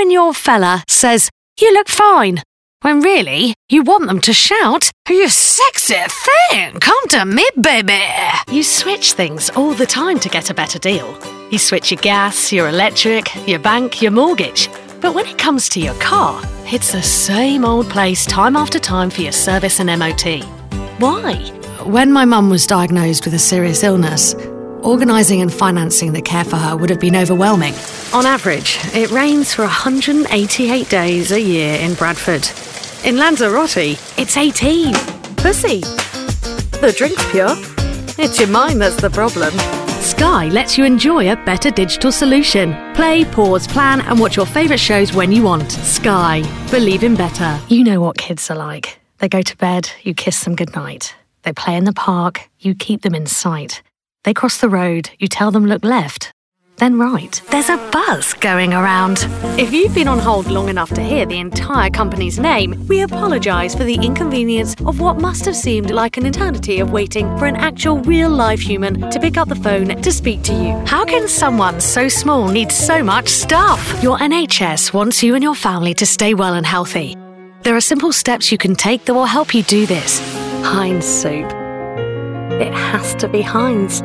when your fella says, You look fine, when really you want them to shout, You sexy thing, come to me, baby. You switch things all the time to get a better deal. You switch your gas, your electric, your bank, your mortgage. But when it comes to your car, it's the same old place time after time for your service and MOT. Why? When my mum was diagnosed with a serious illness, organising and financing the care for her would have been overwhelming. On average, it rains for 188 days a year in Bradford. In Lanzarote, it's 18. Pussy. The drink's pure. It's your mind that's the problem. Sky lets you enjoy a better digital solution. Play, pause, plan, and watch your favourite shows when you want. Sky. Believe in better. You know what kids are like. They go to bed, you kiss them goodnight. They play in the park, you keep them in sight. They cross the road, you tell them look left, then right. There's a buzz going around. If you've been on hold long enough to hear the entire company's name, we apologise for the inconvenience of what must have seemed like an eternity of waiting for an actual real life human to pick up the phone to speak to you. How can someone so small need so much stuff? Your NHS wants you and your family to stay well and healthy. There are simple steps you can take that will help you do this. Heinz soup. It has to be Heinz.